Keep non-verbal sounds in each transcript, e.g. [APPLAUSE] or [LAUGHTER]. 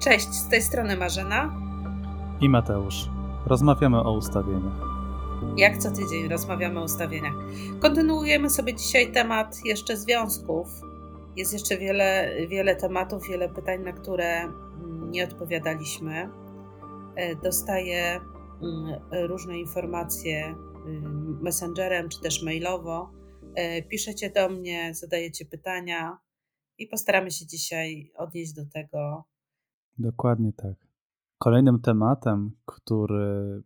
Cześć, z tej strony Marzena i Mateusz. Rozmawiamy o ustawieniach. Jak co tydzień rozmawiamy o ustawieniach. Kontynuujemy sobie dzisiaj temat jeszcze związków. Jest jeszcze wiele, wiele tematów, wiele pytań, na które nie odpowiadaliśmy. E, dostaję mm, różne informacje mm, messengerem czy też mailowo. E, piszecie do mnie, zadajecie pytania i postaramy się dzisiaj odnieść do tego. Dokładnie tak. Kolejnym tematem, który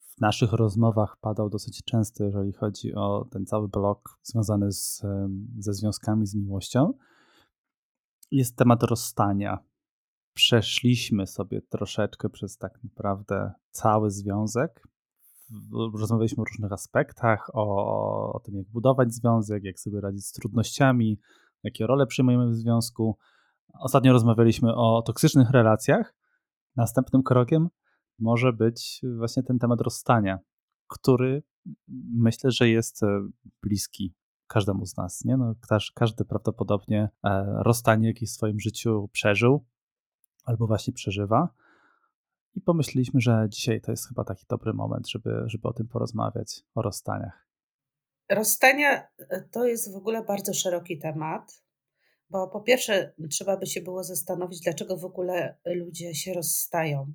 w naszych rozmowach padał dosyć często, jeżeli chodzi o ten cały blok związany z, ze związkami z miłością, jest temat rozstania. Przeszliśmy sobie troszeczkę przez tak naprawdę cały związek. Rozmawialiśmy o różnych aspektach, o, o tym, jak budować związek, jak sobie radzić z trudnościami, jakie role przyjmujemy w związku. Ostatnio rozmawialiśmy o toksycznych relacjach. Następnym krokiem może być właśnie ten temat rozstania, który myślę, że jest e, bliski każdemu z nas. Nie? No, każdy prawdopodobnie e, rozstanie jakieś w swoim życiu przeżył albo właśnie przeżywa. I pomyśleliśmy, że dzisiaj to jest chyba taki dobry moment, żeby, żeby o tym porozmawiać, o rozstaniach. Rozstania e, to jest w ogóle bardzo szeroki temat, bo po pierwsze trzeba by się było zastanowić, dlaczego w ogóle ludzie się rozstają.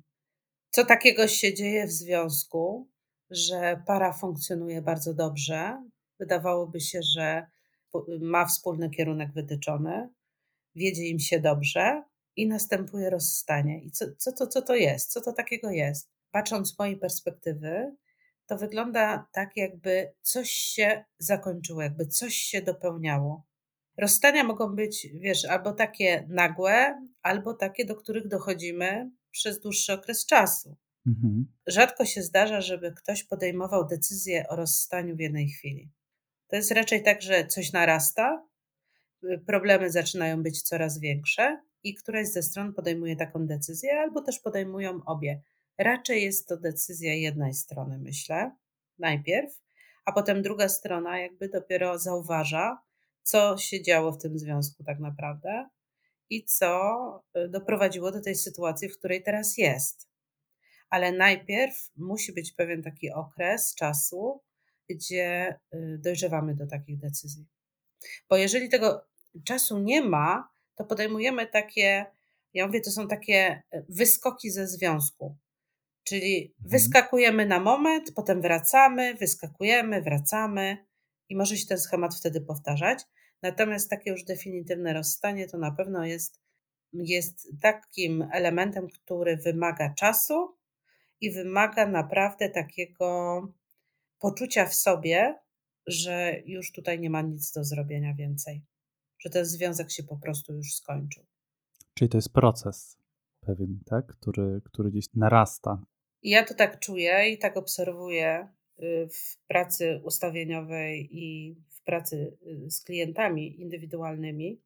Co takiego się dzieje w związku, że para funkcjonuje bardzo dobrze? Wydawałoby się, że ma wspólny kierunek wytyczony, wiedzie im się dobrze i następuje rozstanie. I co, co, to, co to jest? Co to takiego jest? Patrząc z mojej perspektywy, to wygląda tak, jakby coś się zakończyło, jakby coś się dopełniało. Rozstania mogą być, wiesz, albo takie nagłe, albo takie, do których dochodzimy przez dłuższy okres czasu. Mhm. Rzadko się zdarza, żeby ktoś podejmował decyzję o rozstaniu w jednej chwili. To jest raczej tak, że coś narasta, y, problemy zaczynają być coraz większe i któraś ze stron podejmuje taką decyzję, albo też podejmują obie. Raczej jest to decyzja jednej strony, myślę, najpierw, a potem druga strona jakby dopiero zauważa, co się działo w tym związku tak naprawdę i co y, doprowadziło do tej sytuacji, w której teraz jest. Ale najpierw musi być pewien taki okres czasu, gdzie y, dojrzewamy do takich decyzji. Bo jeżeli tego czasu nie ma, to podejmujemy takie, ja mówię, to są takie y, wyskoki ze związku. Czyli mhm. wyskakujemy na moment, potem wracamy, wyskakujemy, wracamy i może się ten schemat wtedy powtarzać. Natomiast takie już definitywne rozstanie to na pewno jest, jest takim elementem, który wymaga czasu i wymaga naprawdę takiego poczucia w sobie, że już tutaj nie ma nic do zrobienia więcej, że ten związek się po prostu już skończył. Czyli to jest proces pewien, tak? który, który gdzieś narasta. I ja to tak czuję i tak obserwuję w pracy ustawieniowej i w pracy y, z klientami indywidualnymi,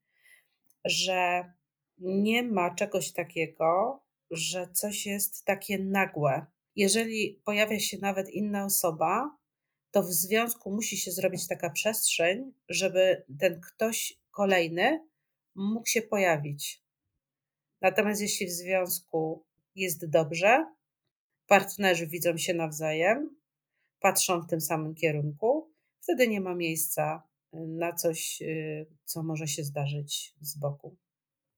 że nie ma czegoś takiego, że coś jest takie nagłe. Jeżeli pojawia się nawet inna osoba, to w związku musi się zrobić taka przestrzeń, żeby ten ktoś kolejny mógł się pojawić. Natomiast jeśli w związku jest dobrze, partnerzy widzą się nawzajem, patrzą w tym samym kierunku, wtedy nie ma miejsca y, na coś, y, co może się zdarzyć z boku.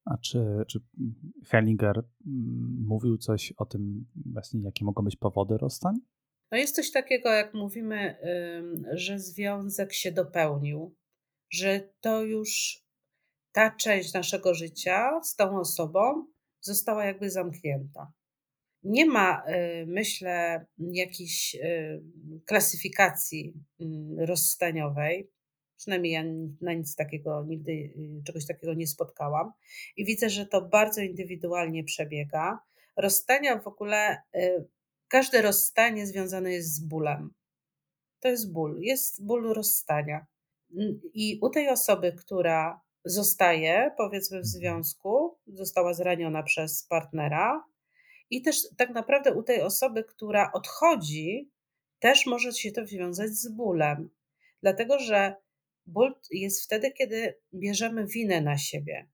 A czy, czy Hellinger mm, mówił coś o tym, właśnie jakie mogą być powody rozstań? No jest coś takiego, jak mówimy, że związek się dopełnił, że to już ta część naszego życia z tą osobą została jakby zamknięta. Nie ma, y, myślę, jakiejś y, klasyfikacji mm, rozstaniowej. Przynajmniej ja na nic takiego nigdy y, czegoś takiego nie spotkałam. I widzę, że to bardzo indywidualnie przebiega. Rozstania w ogóle, każde rozstanie związane jest z bólem. To jest ból, jest ból rozstania. I u tej osoby, która zostaje, powiedzmy, w związku, została zraniona przez partnera, i też tak naprawdę u tej osoby, która odchodzi, też może się to wiązać z bólem. Dlatego, że ból jest wtedy, kiedy bierzemy winę na siebie.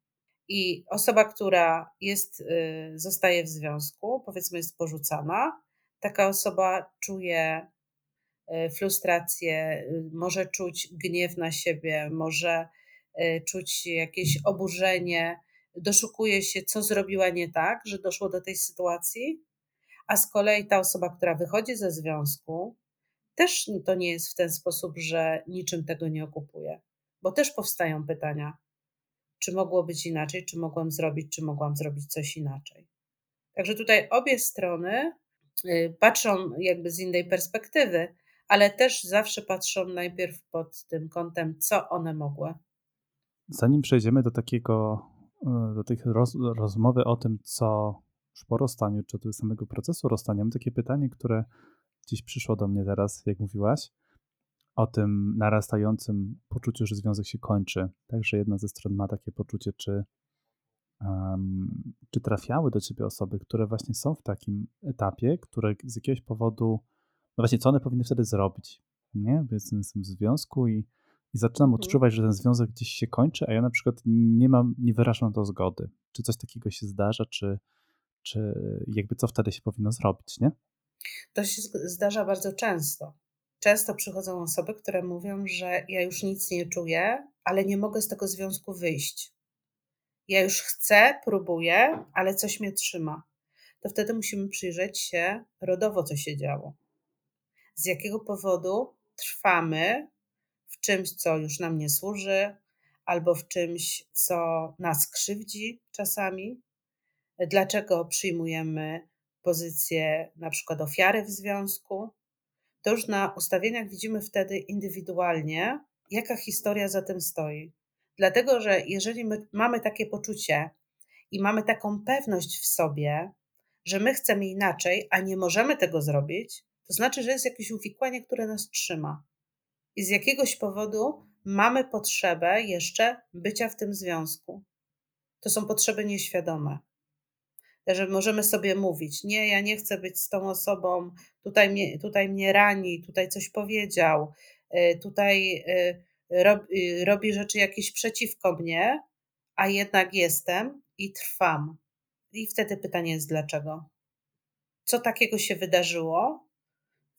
I osoba, która jest, y, zostaje w związku, powiedzmy jest porzucana, taka osoba czuje y, frustrację, y, może czuć gniew na siebie, może czuć jakieś oburzenie, doszukuje się, co zrobiła nie tak, że doszło do tej sytuacji, a z kolei ta osoba, która wychodzi ze związku, też to nie jest w ten sposób, że niczym tego nie okupuje, bo też powstają pytania, czy mogło być inaczej, czy mogłam zrobić, czy mogłam zrobić coś inaczej. Także tutaj obie strony y, patrzą jakby z innej perspektywy, ale też zawsze patrzą najpierw pod tym kątem, co one mogły. Zanim przejdziemy do takiego, do tej roz, rozmowy o tym, co już po rozstaniu, czy do samego procesu rozstania, mam takie pytanie, które gdzieś przyszło do mnie teraz, jak mówiłaś o tym narastającym poczuciu, że związek się kończy. Także jedna ze stron ma takie poczucie, czy, um, czy trafiały do ciebie osoby, które właśnie są w takim etapie, które z jakiegoś powodu, no właśnie, co one powinny wtedy zrobić? Nie? Bo jestem w związku i, i zaczynam mhm. odczuwać, że ten związek gdzieś się kończy, a ja na przykład nie mam, nie wyrażam na to zgody. Czy coś takiego się zdarza, czy, czy jakby co wtedy się powinno zrobić, nie? To się zdarza bardzo często. Często przychodzą osoby, które mówią, że ja już nic nie czuję, ale nie mogę z tego związku wyjść. Ja już chcę, próbuję, ale coś mnie trzyma. To wtedy musimy przyjrzeć się rodowo, co się działo. Z jakiego powodu trwamy czymś, co już nam nie służy, albo w czymś, co nas krzywdzi czasami. Dlaczego przyjmujemy pozycję na przykład ofiary w związku, to już na ustawieniach widzimy wtedy indywidualnie, jaka historia za tym stoi. Dlatego, że jeżeli my mamy takie poczucie i mamy taką pewność w sobie, że my chcemy inaczej, a nie możemy tego zrobić, to znaczy, że jest jakieś uwikłanie, które nas trzyma. I z jakiegoś powodu mamy potrzebę jeszcze bycia w tym związku. To są potrzeby nieświadome że możemy sobie mówić, nie, ja nie chcę być z tą osobą, tutaj mnie, tutaj mnie rani, tutaj coś powiedział, y, tutaj y, robi, robi rzeczy jakieś przeciwko mnie, a jednak jestem i trwam. I wtedy pytanie jest dlaczego? Co takiego się wydarzyło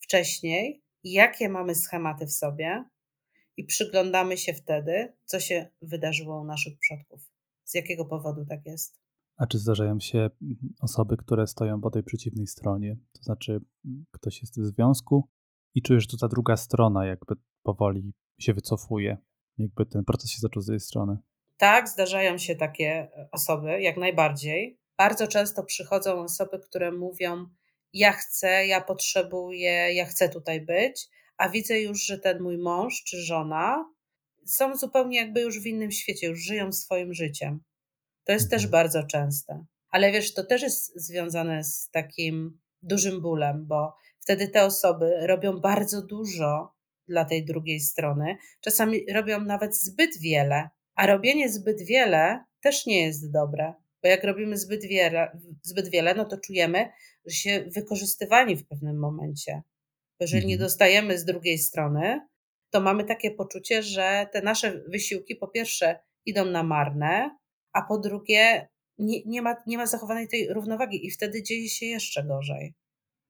wcześniej? Jakie mamy schematy w sobie? I przyglądamy się wtedy, co się wydarzyło u naszych przodków. Z jakiego powodu tak jest? A czy zdarzają się osoby, które stoją po tej przeciwnej stronie? To znaczy, ktoś jest w związku i czujesz, że ta druga strona jakby powoli się wycofuje. Jakby ten proces się zaczął z tej strony. Tak, zdarzają się takie e, osoby, jak najbardziej. Bardzo często przychodzą osoby, które mówią: Ja chcę, ja potrzebuję, ja chcę tutaj być, a widzę już, że ten mój mąż czy żona są zupełnie jakby już w innym świecie, już żyją swoim życiem. To jest też mhm. bardzo częste. Ale wiesz, to też jest związane z takim dużym bólem, bo wtedy te osoby robią bardzo dużo dla tej drugiej strony. Czasami robią nawet zbyt wiele, a robienie zbyt wiele też nie jest dobre, bo jak robimy zbyt wiele, zbyt wiele no to czujemy, że się wykorzystywani w pewnym momencie. Jeżeli nie mhm. dostajemy z drugiej strony, to mamy takie poczucie, że te nasze wysiłki po pierwsze idą na marne, a po drugie nie, nie, ma, nie ma zachowanej tej równowagi i wtedy dzieje się jeszcze gorzej.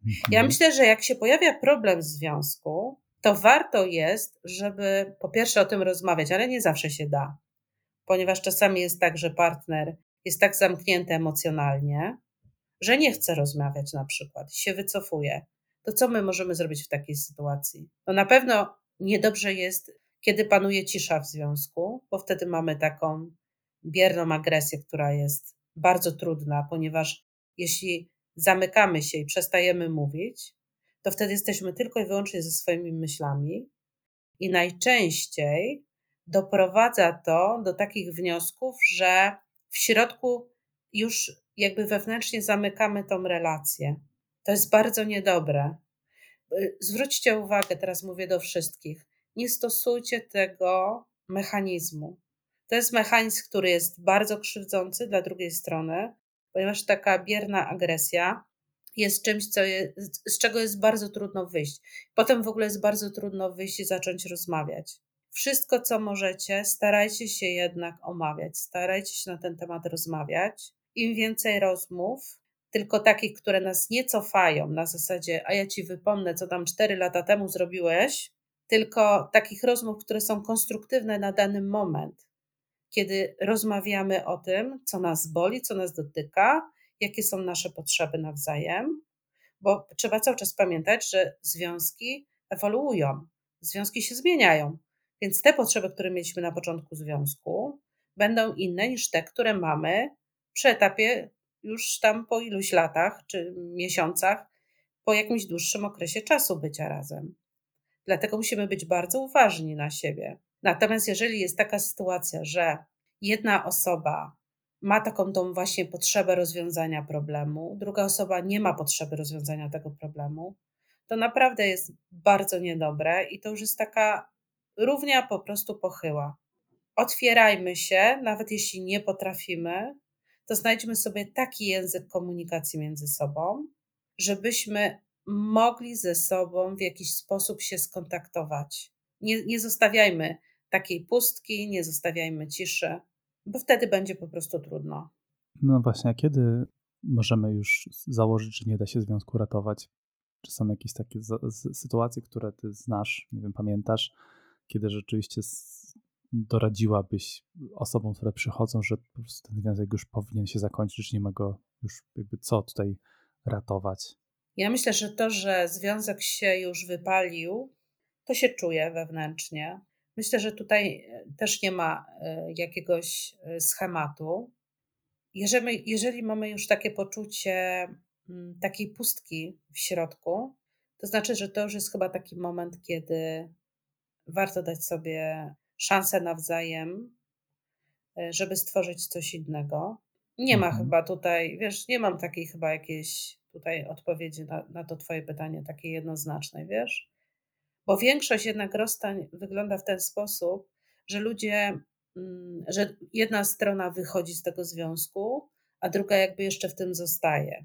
Ja mhm. myślę, że jak się pojawia problem w związku, to warto jest, żeby po pierwsze o tym rozmawiać, ale nie zawsze się da, ponieważ czasami jest tak, że partner jest tak zamknięty emocjonalnie, że nie chce rozmawiać na przykład, się wycofuje. To co my możemy zrobić w takiej sytuacji? No na pewno niedobrze jest, kiedy panuje cisza w związku, bo wtedy mamy taką bierną agresję, która jest bardzo trudna, ponieważ jeśli zamykamy się i przestajemy mówić, to wtedy jesteśmy tylko i wyłącznie ze swoimi myślami i najczęściej doprowadza to do takich wniosków, że w środku już jakby wewnętrznie zamykamy tą relację. To jest bardzo niedobre. Zwróćcie uwagę, teraz mówię do wszystkich, nie stosujcie tego mechanizmu. To jest mechanizm, który jest bardzo krzywdzący dla drugiej strony, ponieważ taka bierna agresja jest czymś, co jest, z czego jest bardzo trudno wyjść. Potem w ogóle jest bardzo trudno wyjść i zacząć rozmawiać. Wszystko, co możecie, starajcie się jednak omawiać, starajcie się na ten temat rozmawiać. Im więcej rozmów, tylko takich, które nas nie cofają na zasadzie, a ja ci wypomnę, co tam 4 lata temu zrobiłeś, tylko takich rozmów, które są konstruktywne na dany moment, kiedy rozmawiamy o tym, co nas boli, co nas dotyka, jakie są nasze potrzeby nawzajem, bo trzeba cały czas pamiętać, że związki ewoluują, związki się zmieniają. Więc te potrzeby, które mieliśmy na początku związku, będą inne niż te, które mamy przy etapie już tam po iluś latach czy miesiącach, po jakimś dłuższym okresie czasu bycia razem. Dlatego musimy być bardzo uważni na siebie. Natomiast jeżeli jest taka sytuacja, że jedna osoba ma taką tą właśnie potrzebę rozwiązania problemu, druga osoba nie ma potrzeby rozwiązania tego problemu, to naprawdę jest bardzo niedobre i to już jest taka równia po prostu pochyła. Otwierajmy się, nawet jeśli nie potrafimy, to znajdźmy sobie taki język komunikacji między sobą, żebyśmy mogli ze sobą w jakiś sposób się skontaktować. Nie, nie zostawiajmy takiej pustki, nie zostawiajmy ciszy, bo wtedy będzie po prostu trudno. No właśnie, a kiedy możemy już założyć, że nie da się związku ratować? Czy są jakieś takie sytuacje, które ty znasz, nie wiem, pamiętasz, kiedy rzeczywiście doradziłabyś osobom, które przychodzą, że po prostu ten związek już powinien się zakończyć, nie ma go już jakby co tutaj ratować? Ja myślę, że to, że związek się już wypalił, to się czuje wewnętrznie. Myślę, że tutaj e, też nie ma e, jakiegoś e, schematu. Jeżeli, jeżeli mamy już takie poczucie mm, takiej pustki w środku, to znaczy, że to już jest chyba taki moment, kiedy warto dać sobie szansę nawzajem, żeby stworzyć coś innego. Nie ma mhm. chyba tutaj, wiesz, nie mam takiej chyba jakiejś tutaj odpowiedzi na, na to Twoje pytanie, takiej jednoznacznej, wiesz? Bo większość jednak rozstań wygląda w ten sposób, że ludzie, mm, że jedna strona wychodzi z tego związku, a druga jakby jeszcze w tym zostaje.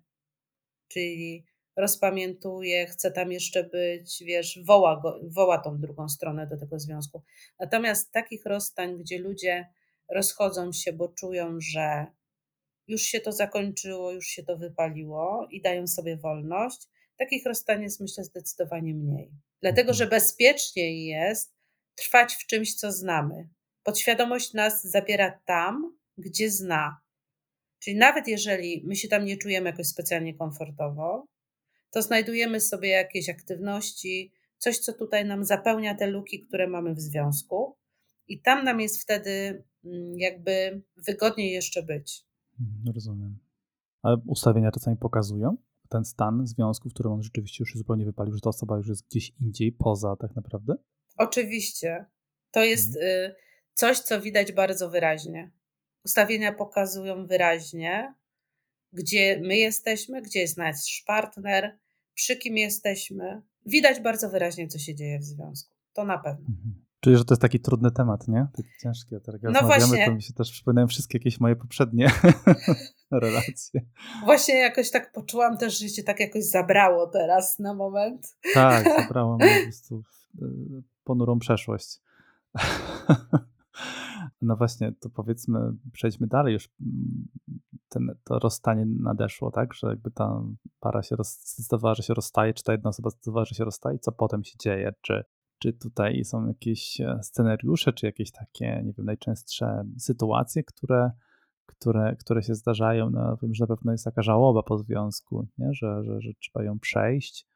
Czyli rozpamiętuje, chce tam jeszcze być, wiesz, woła, go, woła tą drugą stronę do tego związku. Natomiast takich rozstań, gdzie ludzie rozchodzą się, bo czują, że już się to zakończyło, już się to wypaliło i dają sobie wolność, takich rozstań jest myślę zdecydowanie mniej. Dlatego, że mhm. bezpieczniej jest trwać w czymś, co znamy. Podświadomość nas zabiera tam, gdzie zna. Czyli nawet jeżeli my się tam nie czujemy jakoś specjalnie komfortowo, to znajdujemy sobie jakieś aktywności, coś, co tutaj nam zapełnia te luki, które mamy w związku, i tam nam jest wtedy mm, jakby wygodniej jeszcze być. Mhm, rozumiem. Ale ustawienia czasami pokazują ten stan związku, w którym on rzeczywiście już się zupełnie wypalił, że ta osoba już jest gdzieś indziej, poza tak naprawdę? Oczywiście. To jest mhm. coś, co widać bardzo wyraźnie. Ustawienia pokazują wyraźnie, gdzie my jesteśmy, gdzie jest nasz partner, przy kim jesteśmy. Widać bardzo wyraźnie, co się dzieje w związku. To na pewno. Mhm. Czuję, że to jest taki trudny temat, nie? Taki ciężki. A teraz no właśnie. to mi się też przypominają wszystkie jakieś moje poprzednie [LAUGHS] relacje. Właśnie jakoś tak poczułam też, że cię tak jakoś zabrało teraz na moment. Tak, zabrało mnie po [LAUGHS] prostu e, ponurą przeszłość. [LAUGHS] No właśnie, to powiedzmy, przejdźmy dalej już. Ten, to rozstanie nadeszło, tak? Że jakby ta para się zdecydowała, że się rozstaje, czy ta jedna osoba zdecydowała, że się rozstaje, co potem się dzieje? Czy czy tutaj są jakieś e, scenariusze, czy jakieś takie, nie wiem, najczęstsze sytuacje, które, które, które się zdarzają? No, wiem, że na pewno jest taka żałoba po związku, nie? Że, że, że trzeba ją przejść,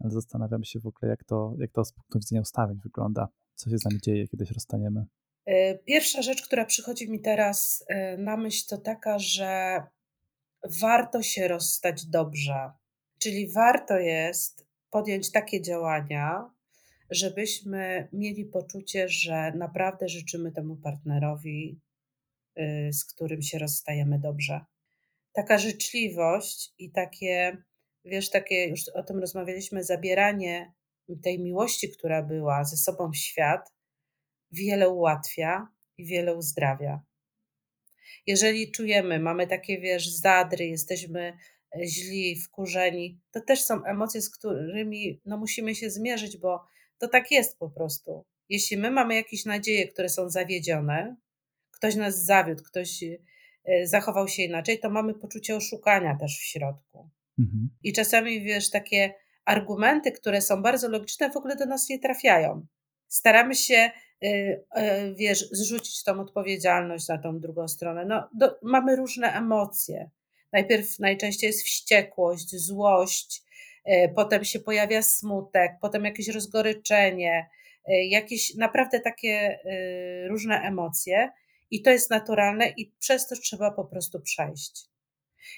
ale zastanawiam się w ogóle, jak to, jak to z punktu widzenia ustawień wygląda. Co się z nami dzieje, kiedy się rozstaniemy? E, pierwsza rzecz, która przychodzi mi teraz e, na myśl, to taka, że warto się rozstać dobrze. Czyli warto jest podjąć takie działania, żebyśmy mieli poczucie, że naprawdę życzymy temu partnerowi, y, z którym się rozstajemy dobrze. Taka życzliwość i takie, wiesz, takie, już o tym rozmawialiśmy, zabieranie tej miłości, która była ze sobą w świat, wiele ułatwia i wiele uzdrawia. Jeżeli czujemy, mamy takie, wiesz, zadry, jesteśmy e, źli, wkurzeni, to też są emocje, z którymi no, musimy się zmierzyć, bo to tak jest po prostu. jeśli my mamy jakieś nadzieje, które są zawiedzione, ktoś nas zawiódł, ktoś e, zachował się inaczej, to mamy poczucie oszukania też w środku. Mhm. I czasami, wiesz, takie argumenty, które są bardzo logiczne, w ogóle do nas nie trafiają. Staramy się, wiesz, zrzucić tą odpowiedzialność na tą drugą stronę. No, do, mamy różne emocje. Najpierw najczęściej jest wściekłość, złość, y, potem się pojawia smutek, potem jakieś rozgoryczenie, jakieś naprawdę takie różne emocje. I to jest naturalne, i przez to trzeba po prostu przejść.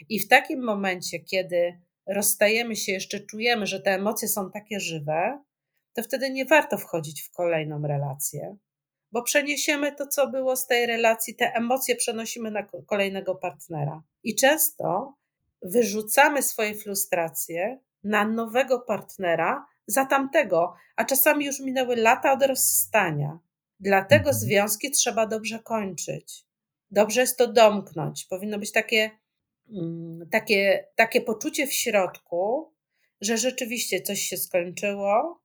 I w takim momencie, kiedy rozstajemy się, jeszcze czujemy, że te emocje są takie żywe, to wtedy nie warto wchodzić w kolejną relację, bo przeniesiemy to, co było z tej relacji, te emocje przenosimy na kolejnego partnera. I często wyrzucamy swoje frustracje na nowego partnera za tamtego, a czasami już minęły lata od rozstania. Dlatego mhm. związki trzeba dobrze kończyć. Dobrze jest to domknąć. Powinno być takie Mm, takie, takie poczucie w środku, że rzeczywiście coś się skończyło,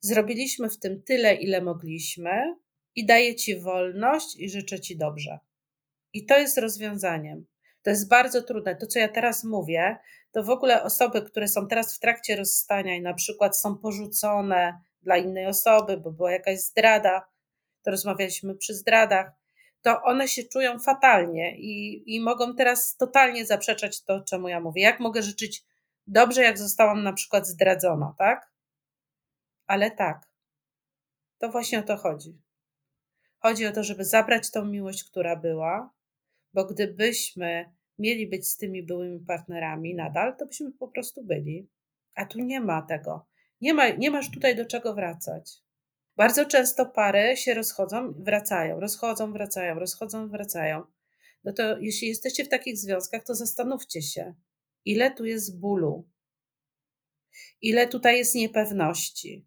zrobiliśmy w tym tyle, ile mogliśmy i daję ci wolność i życzę ci dobrze. I to jest rozwiązaniem. To jest bardzo trudne. To, co ja teraz mówię, to w ogóle osoby, które są teraz w trakcie rozstania i na przykład są porzucone dla innej osoby, bo była jakaś zdrada, to rozmawialiśmy przy zdradach, to one się czują fatalnie i, i mogą teraz totalnie zaprzeczać to, czemu ja mówię. Jak mogę życzyć dobrze, jak zostałam na przykład zdradzona, tak? Ale tak, to właśnie o to chodzi. Chodzi o to, żeby zabrać tą miłość, która była, bo gdybyśmy mieli być z tymi byłymi partnerami nadal, to byśmy po prostu byli. A tu nie ma tego. Nie, ma, nie masz tutaj do czego wracać. Bardzo często pary się rozchodzą, wracają, rozchodzą, wracają, rozchodzą, wracają. No to jeśli jesteście w takich związkach, to zastanówcie się, ile tu jest bólu, ile tutaj jest niepewności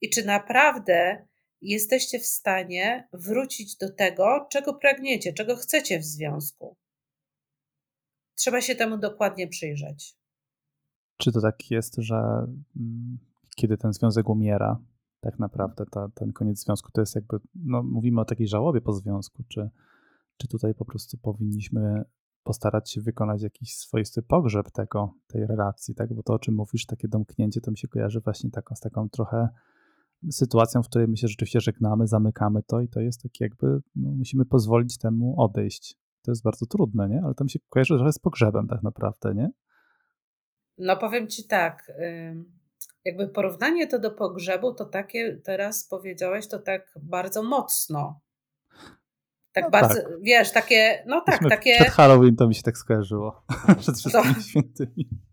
i czy naprawdę jesteście w stanie wrócić do tego, czego pragniecie, czego chcecie w związku. Trzeba się temu dokładnie przyjrzeć. Czy to tak jest, że mm, kiedy ten związek umiera, tak naprawdę ta, ten koniec związku to jest jakby, no mówimy o takiej żałobie po związku, czy, czy tutaj po prostu powinniśmy postarać się wykonać jakiś swoisty pogrzeb tego, tej relacji, tak, bo to o czym mówisz, takie domknięcie, to mi się kojarzy właśnie taką, z taką trochę sytuacją, w której my się rzeczywiście żegnamy, zamykamy to i to jest takie jakby, no, musimy pozwolić temu odejść. To jest bardzo trudne, nie? Ale to mi się kojarzy trochę z pogrzebem tak naprawdę, nie? No powiem ci tak, jakby porównanie to do pogrzebu, to takie teraz powiedziałeś to tak bardzo mocno. Tak no bardzo, tak. wiesz, takie, no tak, takie... Przed Halloween to mi się tak skojarzyło. [LAUGHS] przed wszystkimi to... świętymi. [LAUGHS]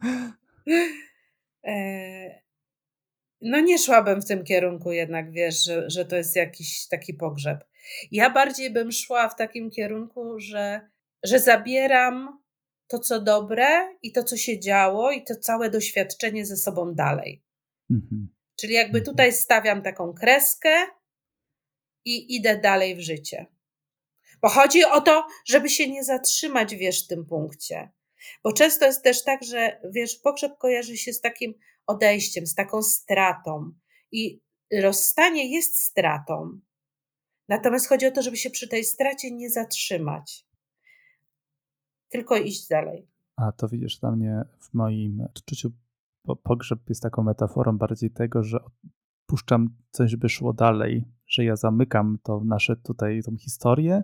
No nie szłabym w tym kierunku jednak, wiesz, że, że to jest jakiś taki pogrzeb. Ja bardziej bym szła w takim kierunku, że, że zabieram to, co dobre i to, co się działo i to całe doświadczenie ze sobą dalej. Mhm. Czyli jakby mhm. tutaj stawiam taką kreskę i idę dalej w życie. Bo chodzi o to, żeby się nie zatrzymać, wiesz, w tym punkcie. Bo często jest też tak, że wiesz, pogrzeb kojarzy się z takim odejściem, z taką stratą. I rozstanie jest stratą. Natomiast chodzi o to, żeby się przy tej stracie nie zatrzymać, tylko iść dalej. A to widzisz, dla mnie w moim odczuciu pogrzeb jest taką metaforą bardziej tego, że puszczam coś, żeby szło dalej, że ja zamykam to nasze tutaj, tą historię,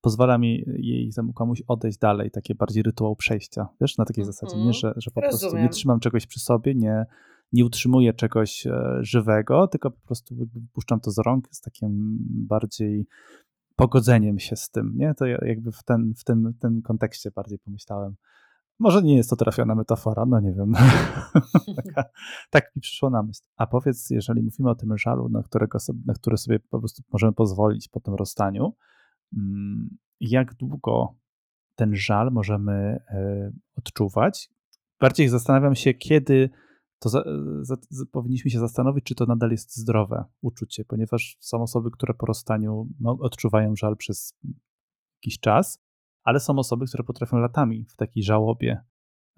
pozwala mi jej temu komuś odejść dalej, takie bardziej rytuał przejścia, wiesz, na takiej mm -hmm. zasadzie, nie, że, że po Rozumiem. prostu nie trzymam czegoś przy sobie, nie, nie utrzymuję czegoś e, żywego, tylko po prostu puszczam to z rąk z takim bardziej pogodzeniem się z tym, nie? To jakby w, ten, w tym, w tym kontekście bardziej pomyślałem. Może nie jest to trafiona metafora, no nie wiem. [LAUGHS] Taka, tak mi przyszło na myśl. A powiedz, jeżeli mówimy o tym żalu, na, którego sobie, na który sobie po prostu możemy pozwolić po tym rozstaniu, jak długo ten żal możemy e, odczuwać? Bardziej zastanawiam się, kiedy to za, za, za, powinniśmy się zastanowić, czy to nadal jest zdrowe uczucie, ponieważ są osoby, które po rozstaniu odczuwają żal przez jakiś czas, ale są osoby, które potrafią latami w takiej żałobie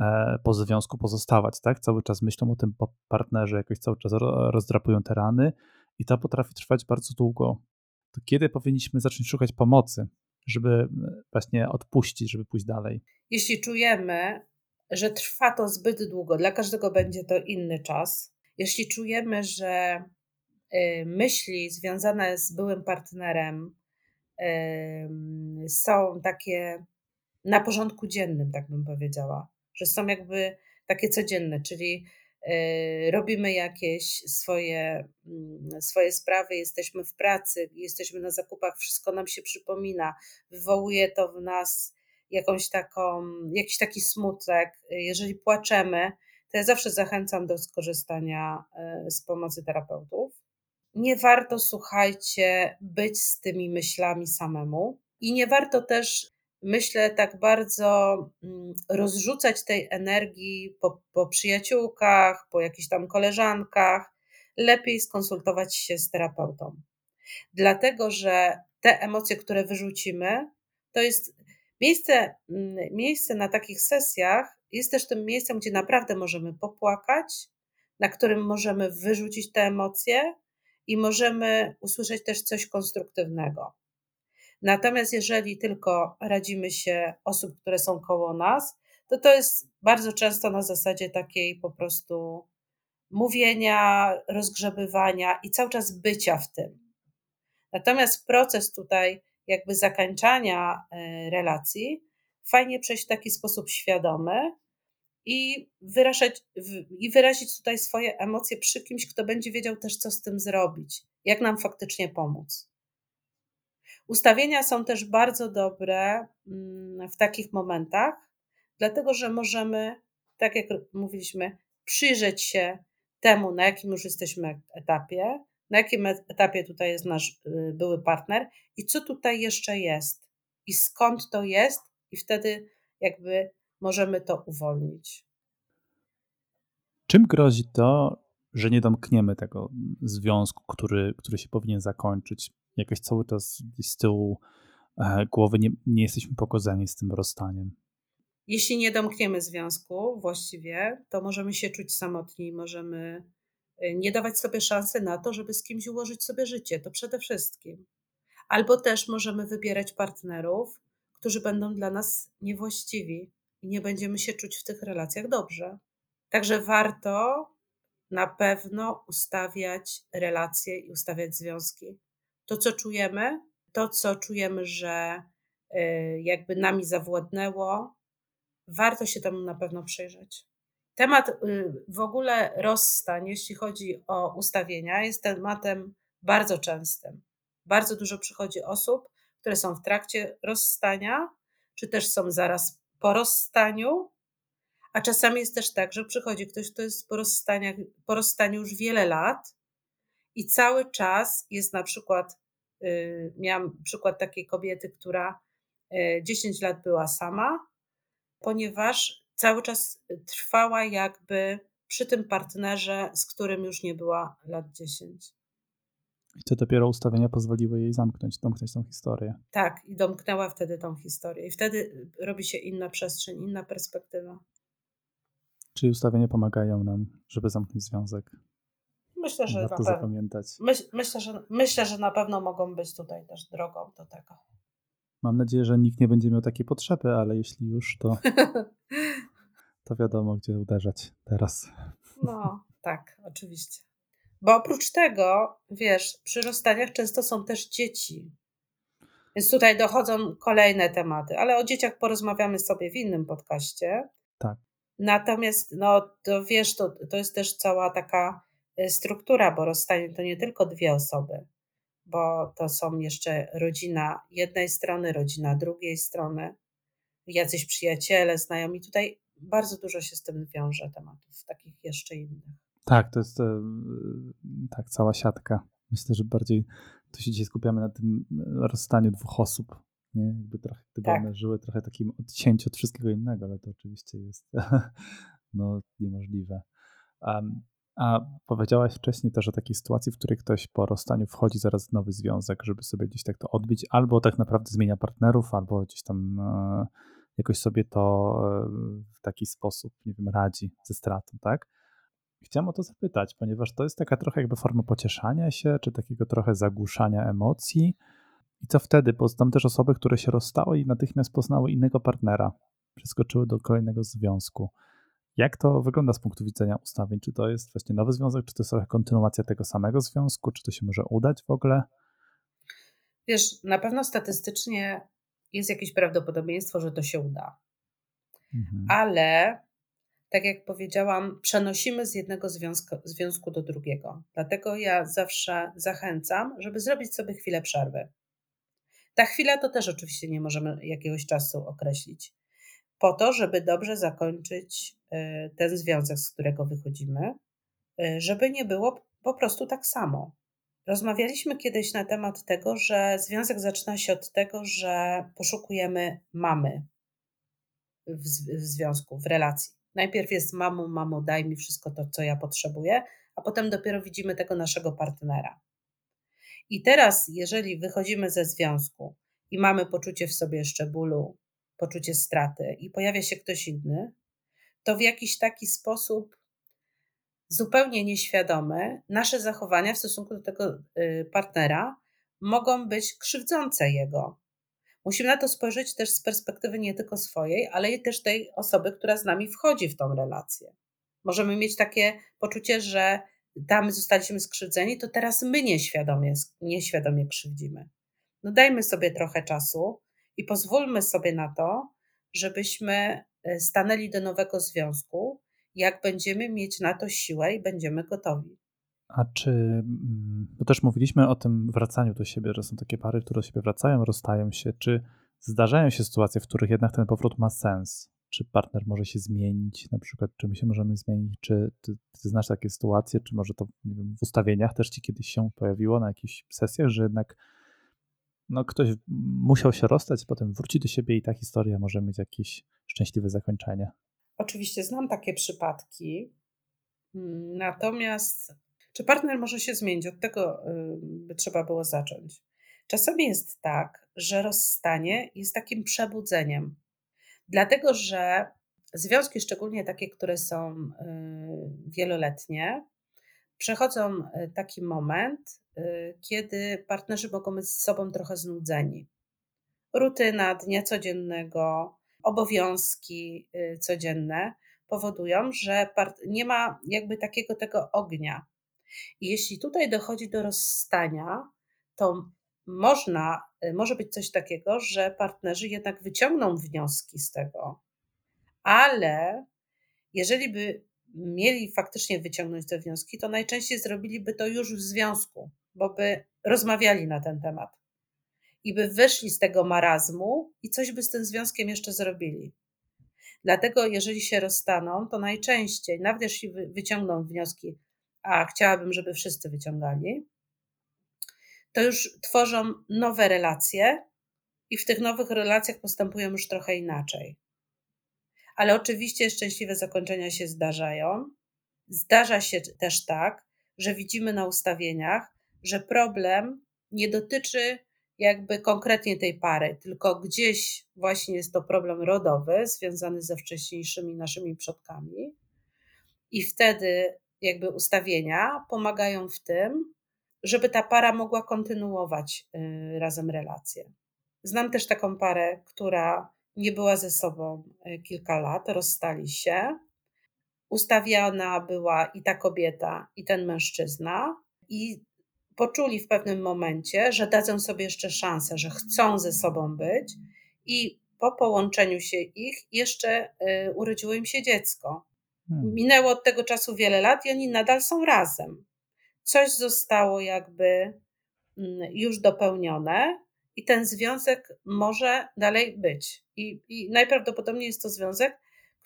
e, po związku pozostawać, tak? Cały czas myślą o tym partnerze, jakoś cały czas rozdrapują te rany i to potrafi trwać bardzo długo, to kiedy powinniśmy zacząć szukać pomocy, żeby właśnie odpuścić, żeby pójść dalej? Jeśli czujemy, że trwa to zbyt długo, dla każdego będzie to inny czas. Jeśli czujemy, że y, myśli związane z byłym partnerem są takie na porządku dziennym, tak bym powiedziała, że są jakby takie codzienne, czyli robimy jakieś swoje, mm, swoje sprawy, jesteśmy w pracy, jesteśmy na zakupach, wszystko nam się przypomina, wywołuje to w nas jakąś taką, jakiś taki smutek. Jeżeli płaczemy, to ja zawsze zachęcam do skorzystania y, z pomocy terapeutów. Nie warto, słuchajcie, być z tymi myślami samemu i nie warto też myślę, tak bardzo mm, rozrzucać tej energii po, po przyjaciółkach, po jakichś tam koleżankach. Lepiej skonsultować się z terapeutą. Dlatego, że te emocje, które wyrzucimy, to jest miejsce, mm, miejsce na takich sesjach, jest też tym miejscem, gdzie naprawdę możemy popłakać, na którym możemy wyrzucić te emocje i możemy usłyszeć też coś konstruktywnego. Natomiast jeżeli tylko radzimy się osób, które są koło nas, to to jest bardzo często na zasadzie takiej po prostu mówienia, rozgrzebywania i cały czas bycia w tym. Natomiast proces tutaj jakby zakańczania e, relacji fajnie przejść w taki sposób świadomy i wyrażać, i wyrazić tutaj swoje emocje przy kimś, kto będzie wiedział też, co z tym zrobić, jak nam faktycznie pomóc. Ustawienia są też bardzo dobre mm, w takich momentach, dlatego że możemy, tak jak mówiliśmy, przyjrzeć się temu, na jakim już jesteśmy etapie, na jakim etapie tutaj jest nasz y, były partner i co tutaj jeszcze jest i skąd to jest, i wtedy jakby możemy to uwolnić. Czym grozi to, że nie domkniemy tego związku, który, który się powinien zakończyć? Jakoś cały czas z tyłu e, głowy nie, nie jesteśmy pogodzeni z tym rozstaniem. Jeśli nie domkniemy związku właściwie, to możemy się czuć samotni, możemy e, nie dawać sobie szansy na to, żeby z kimś ułożyć sobie życie. To przede wszystkim. Albo też możemy wybierać partnerów, którzy będą dla nas niewłaściwi i nie będziemy się czuć w tych relacjach dobrze. Także warto na pewno ustawiać relacje i ustawiać związki to, co czujemy, to, co czujemy, że y, jakby nami zawładnęło, warto się temu na pewno przyjrzeć. Temat y, w ogóle rozstań, jeśli chodzi o ustawienia, jest tematem bardzo częstym. Bardzo dużo przychodzi osób, które są w trakcie rozstania, czy też są zaraz po rozstaniu, a czasami jest też tak, że przychodzi ktoś, kto jest po, po rozstaniu już wiele lat i cały czas jest na przykład, y, miałam przykład takiej kobiety, która 10 y, lat była sama, ponieważ cały czas trwała jakby przy tym partnerze, z którym już nie była lat 10. I to dopiero ustawienia pozwoliły jej zamknąć, domknąć tą historię. Tak, i domknęła wtedy tą historię. I wtedy robi się inna przestrzeń, inna perspektywa. Czyli ustawienia pomagają nam, żeby zamknąć związek. Myślę, że Warto zapamiętać. Myśl, myślę, że, myślę, że na pewno mogą być tutaj też drogą do tego. Mam nadzieję, że nikt nie będzie miał takiej potrzeby, ale jeśli już, to, [LAUGHS] to wiadomo, gdzie uderzać teraz. No, tak, oczywiście. Bo oprócz tego, wiesz, przy rozstaniach często są też dzieci. Więc tutaj dochodzą kolejne tematy, ale o dzieciach porozmawiamy sobie w innym podcaście. Tak. Natomiast, no, to wiesz, to, to jest też cała taka struktura, bo rozstanie to nie tylko dwie osoby, bo to są jeszcze rodzina jednej strony, rodzina drugiej strony, jacyś przyjaciele, znajomi. Tutaj bardzo dużo się z tym wiąże tematów, takich jeszcze innych. Tak, to jest e, tak, cała siatka. Myślę, że bardziej tu się dzisiaj skupiamy na tym e, rozstaniu dwóch osób. Nie? Jakby trochę, gdyby tak. one żyły trochę takim odcięciu od wszystkiego innego, ale to oczywiście jest [LAUGHS] no, niemożliwe. Um, a powiedziałaś wcześniej też o takiej sytuacji, w której ktoś po rozstaniu wchodzi zaraz w nowy związek, żeby sobie gdzieś tak to odbić, albo tak naprawdę zmienia partnerów, albo gdzieś tam e, jakoś sobie to e, w taki sposób, nie wiem, radzi ze stratą, tak? Chciałem o to zapytać, ponieważ to jest taka trochę jakby forma pocieszania się, czy takiego trochę zagłuszania emocji. I co wtedy? Bo znam też osoby, które się rozstały i natychmiast poznały innego partnera, przeskoczyły do kolejnego związku. Jak to wygląda z punktu widzenia ustawień? Czy to jest właśnie nowy związek, czy to jest trochę kontynuacja tego samego związku, czy to się może udać w ogóle? Wiesz, na pewno statystycznie jest jakieś prawdopodobieństwo, że to się uda. Mhm. Ale tak jak powiedziałam, przenosimy z jednego związku, związku do drugiego. Dlatego ja zawsze zachęcam, żeby zrobić sobie chwilę przerwy. Ta chwila to też oczywiście nie możemy jakiegoś czasu określić. Po to, żeby dobrze zakończyć y, ten związek, z którego wychodzimy, y, żeby nie było po prostu tak samo. Rozmawialiśmy kiedyś na temat tego, że związek zaczyna się od tego, że poszukujemy mamy w, w związku, w relacji. Najpierw jest mamo, mamo, daj mi wszystko to, co ja potrzebuję, a potem dopiero widzimy tego naszego partnera. I teraz, jeżeli wychodzimy ze związku i mamy poczucie w sobie jeszcze bólu, poczucie straty i pojawia się ktoś inny, to w jakiś taki sposób zupełnie nieświadomy nasze zachowania w stosunku do tego y, partnera mogą być krzywdzące jego. Musimy na to spojrzeć też z perspektywy nie tylko swojej, ale też tej osoby, która z nami wchodzi w tą relację. Możemy mieć takie poczucie, że tam zostaliśmy skrzywdzeni, to teraz my nieświadomie, nieświadomie krzywdzimy. No dajmy sobie trochę czasu i pozwólmy sobie na to, żebyśmy e, stanęli do nowego związku, jak będziemy mieć na to siłę i będziemy gotowi. A czy, mm, bo też mówiliśmy o tym wracaniu do siebie, że są takie pary, które do siebie wracają, rozstają się. Czy zdarzają się sytuacje, w których jednak ten powrót ma sens? Czy partner może się zmienić, na przykład, czy my się możemy zmienić? Czy ty, ty znasz takie sytuacje, czy może to wiem, w ustawieniach też ci kiedyś się pojawiło na jakichś sesjach, że jednak no, ktoś musiał się rozstać, potem wróci do siebie i ta historia może mieć jakieś szczęśliwe zakończenie? Oczywiście znam takie przypadki, natomiast czy partner może się zmienić? Od tego by trzeba było zacząć. Czasami jest tak, że rozstanie jest takim przebudzeniem, dlatego że związki, szczególnie takie, które są y, wieloletnie, przechodzą y, taki moment, y, kiedy partnerzy mogą być z sobą trochę znudzeni. Rutyna dnia codziennego, obowiązki codzienne powodują, że nie ma jakby takiego tego ognia. I jeśli tutaj dochodzi do rozstania, to można, y, może być coś takiego, że partnerzy jednak wyciągną wnioski z tego, ale jeżeli by mieli faktycznie wyciągnąć te wnioski, to najczęściej zrobiliby to już w związku, bo by rozmawiali na ten temat i by wyszli z tego marazmu i coś by z tym związkiem jeszcze zrobili. Dlatego, jeżeli się rozstaną, to najczęściej, nawet jeśli wyciągną wnioski a chciałabym, żeby wszyscy wyciągali, to już tworzą nowe relacje i w tych nowych relacjach postępują już trochę inaczej. Ale oczywiście szczęśliwe zakończenia się zdarzają. Zdarza się też tak, że widzimy na ustawieniach, że problem nie dotyczy jakby konkretnie tej pary, tylko gdzieś właśnie jest to problem rodowy związany ze wcześniejszymi naszymi przodkami. I wtedy jakby ustawienia pomagają w tym, żeby ta para mogła kontynuować y, razem relacje. Znam też taką parę, która nie była ze sobą y, kilka lat, rozstali się. Ustawiana była i ta kobieta, i ten mężczyzna, i poczuli w pewnym momencie, że dadzą sobie jeszcze szansę, że chcą ze sobą być, i po połączeniu się ich jeszcze y, urodziło im się dziecko. Hmm. Minęło od tego czasu wiele lat i oni nadal są razem. Coś zostało jakby mm, już dopełnione i ten związek może dalej być. I, I najprawdopodobniej jest to związek,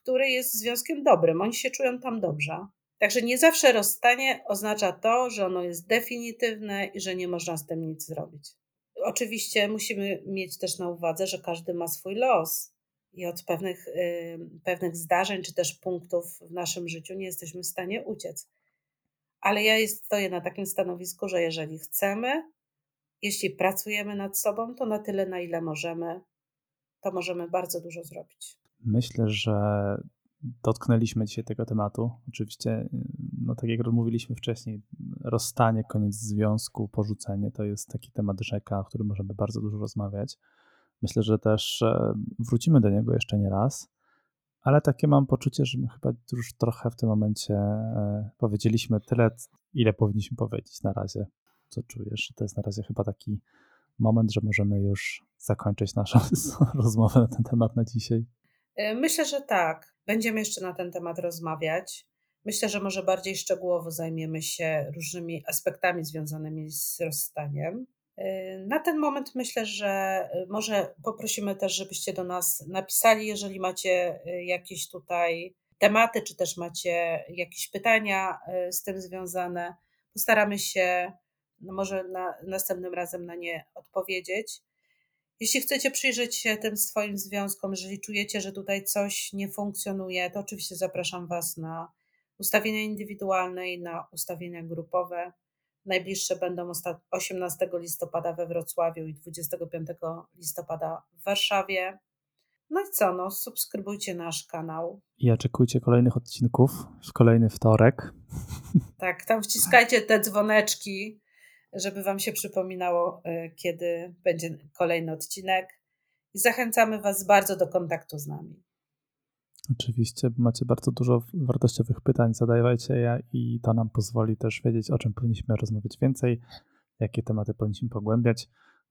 który jest związkiem dobrym. Oni się czują tam dobrze. Także nie zawsze rozstanie oznacza to, że ono jest definitywne i że nie można z tym nic zrobić. Oczywiście musimy mieć też na uwadze, że każdy ma swój los i od pewnych, y, pewnych zdarzeń czy też punktów w naszym życiu nie jesteśmy w stanie uciec. Ale ja stoję na takim stanowisku, że jeżeli chcemy, jeśli pracujemy nad sobą, to na tyle, na ile możemy, to możemy bardzo dużo zrobić. Myślę, że dotknęliśmy dzisiaj tego tematu. Oczywiście, no tak jak mówiliśmy wcześniej, rozstanie, koniec związku, porzucenie to jest taki temat rzeka, o którym możemy bardzo dużo rozmawiać. Myślę, że też e, wrócimy do niego jeszcze nie raz, ale takie mam poczucie, że my chyba już trochę w tym momencie e, powiedzieliśmy tyle, ile powinniśmy powiedzieć na razie. Co czujesz? To jest na razie chyba taki moment, że możemy już zakończyć naszą [LAUGHS] rozmowę na ten temat na dzisiaj. E, myślę, że tak. Będziemy jeszcze na ten temat rozmawiać. Myślę, że może bardziej szczegółowo zajmiemy się różnymi aspektami związanymi z rozstaniem. E, na ten moment myślę, że e, może poprosimy też, żebyście do nas napisali, jeżeli macie jakieś tutaj tematy, czy też macie jakieś pytania z tym związane. Postaramy się no może na, następnym razem na nie odpowiedzieć. Jeśli chcecie przyjrzeć się tym swoim związkom, jeżeli czujecie, że tutaj coś nie funkcjonuje, to oczywiście zapraszam Was na ustawienia indywidualne i na ustawienia grupowe. Najbliższe będą 18 listopada we Wrocławiu i 25 listopada w Warszawie. No i co, no, subskrybujcie nasz kanał. I oczekujcie kolejnych odcinków w kolejny wtorek. Tak, tam wciskajcie te dzwoneczki, żeby Wam się przypominało, e, kiedy będzie kolejny odcinek. I zachęcamy Was bardzo do kontaktu z nami. Oczywiście, macie bardzo dużo wartościowych pytań, zadawajcie je i to nam pozwoli też wiedzieć, o czym powinniśmy rozmawiać więcej, jakie tematy powinniśmy pogłębiać,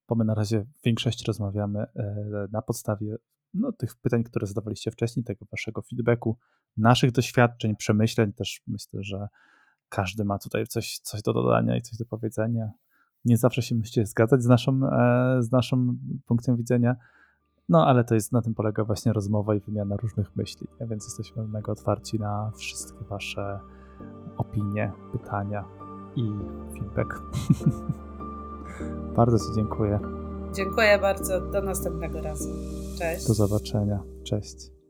bo my na razie w większości rozmawiamy e, na podstawie no, tych pytań, które zadawaliście wcześniej, tego waszego feedbacku, naszych doświadczeń, przemyśleń. Też myślę, że każdy ma tutaj coś, coś do dodania i coś do powiedzenia. Nie zawsze się musicie zgadzać z naszym, e, z naszym punktem widzenia, no ale to jest, na tym polega właśnie rozmowa i wymiana różnych myśli, więc jesteśmy mega otwarci na wszystkie wasze opinie, pytania i feedback. [LAUGHS] bardzo Ci dziękuję. Dziękuję bardzo. Do następnego razu. Cześć. Do zobaczenia. Cześć.